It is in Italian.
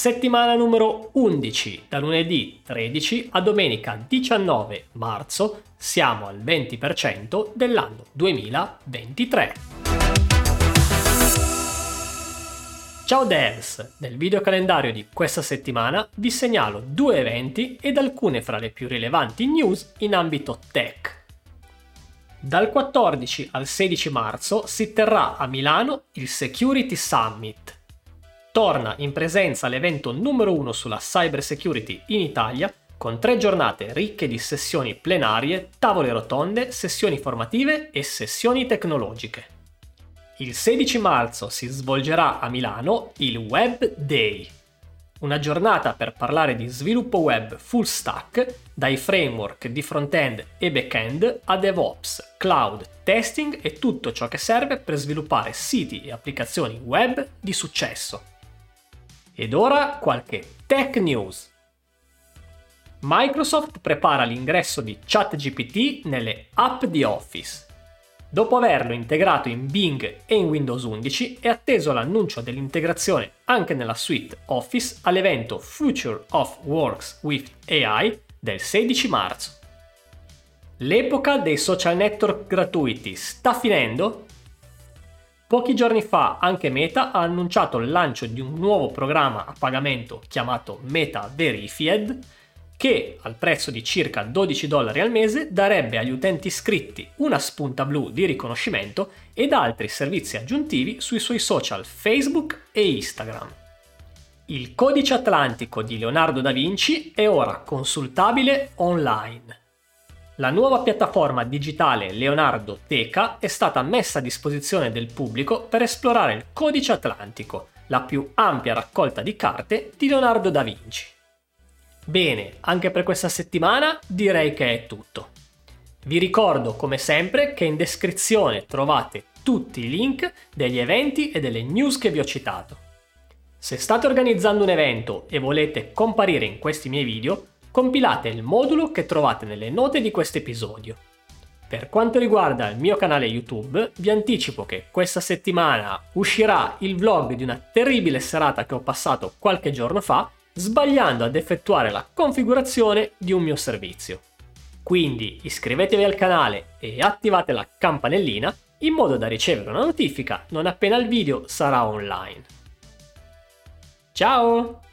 Settimana numero 11, da lunedì 13 a domenica 19 marzo, siamo al 20% dell'anno 2023. Ciao devs! Nel video calendario di questa settimana vi segnalo due eventi ed alcune fra le più rilevanti news in ambito tech. Dal 14 al 16 marzo si terrà a Milano il Security Summit. Torna in presenza l'evento numero uno sulla cyber security in Italia con tre giornate ricche di sessioni plenarie, tavole rotonde, sessioni formative e sessioni tecnologiche. Il 16 marzo si svolgerà a Milano il Web Day, una giornata per parlare di sviluppo web full stack, dai framework di front-end e back-end a DevOps, cloud, testing e tutto ciò che serve per sviluppare siti e applicazioni web di successo. Ed ora qualche tech news. Microsoft prepara l'ingresso di ChatGPT nelle app di Office. Dopo averlo integrato in Bing e in Windows 11, è atteso l'annuncio dell'integrazione anche nella suite Office all'evento Future of Works with AI del 16 marzo. L'epoca dei social network gratuiti sta finendo? Pochi giorni fa anche Meta ha annunciato il lancio di un nuovo programma a pagamento chiamato Meta Verified, che al prezzo di circa 12 dollari al mese darebbe agli utenti iscritti una spunta blu di riconoscimento ed altri servizi aggiuntivi sui suoi social Facebook e Instagram. Il codice atlantico di Leonardo da Vinci è ora consultabile online. La nuova piattaforma digitale Leonardo Teca è stata messa a disposizione del pubblico per esplorare il codice atlantico, la più ampia raccolta di carte di Leonardo da Vinci. Bene, anche per questa settimana direi che è tutto. Vi ricordo come sempre che in descrizione trovate tutti i link degli eventi e delle news che vi ho citato. Se state organizzando un evento e volete comparire in questi miei video, compilate il modulo che trovate nelle note di questo episodio. Per quanto riguarda il mio canale YouTube, vi anticipo che questa settimana uscirà il vlog di una terribile serata che ho passato qualche giorno fa sbagliando ad effettuare la configurazione di un mio servizio. Quindi iscrivetevi al canale e attivate la campanellina in modo da ricevere una notifica non appena il video sarà online. Ciao!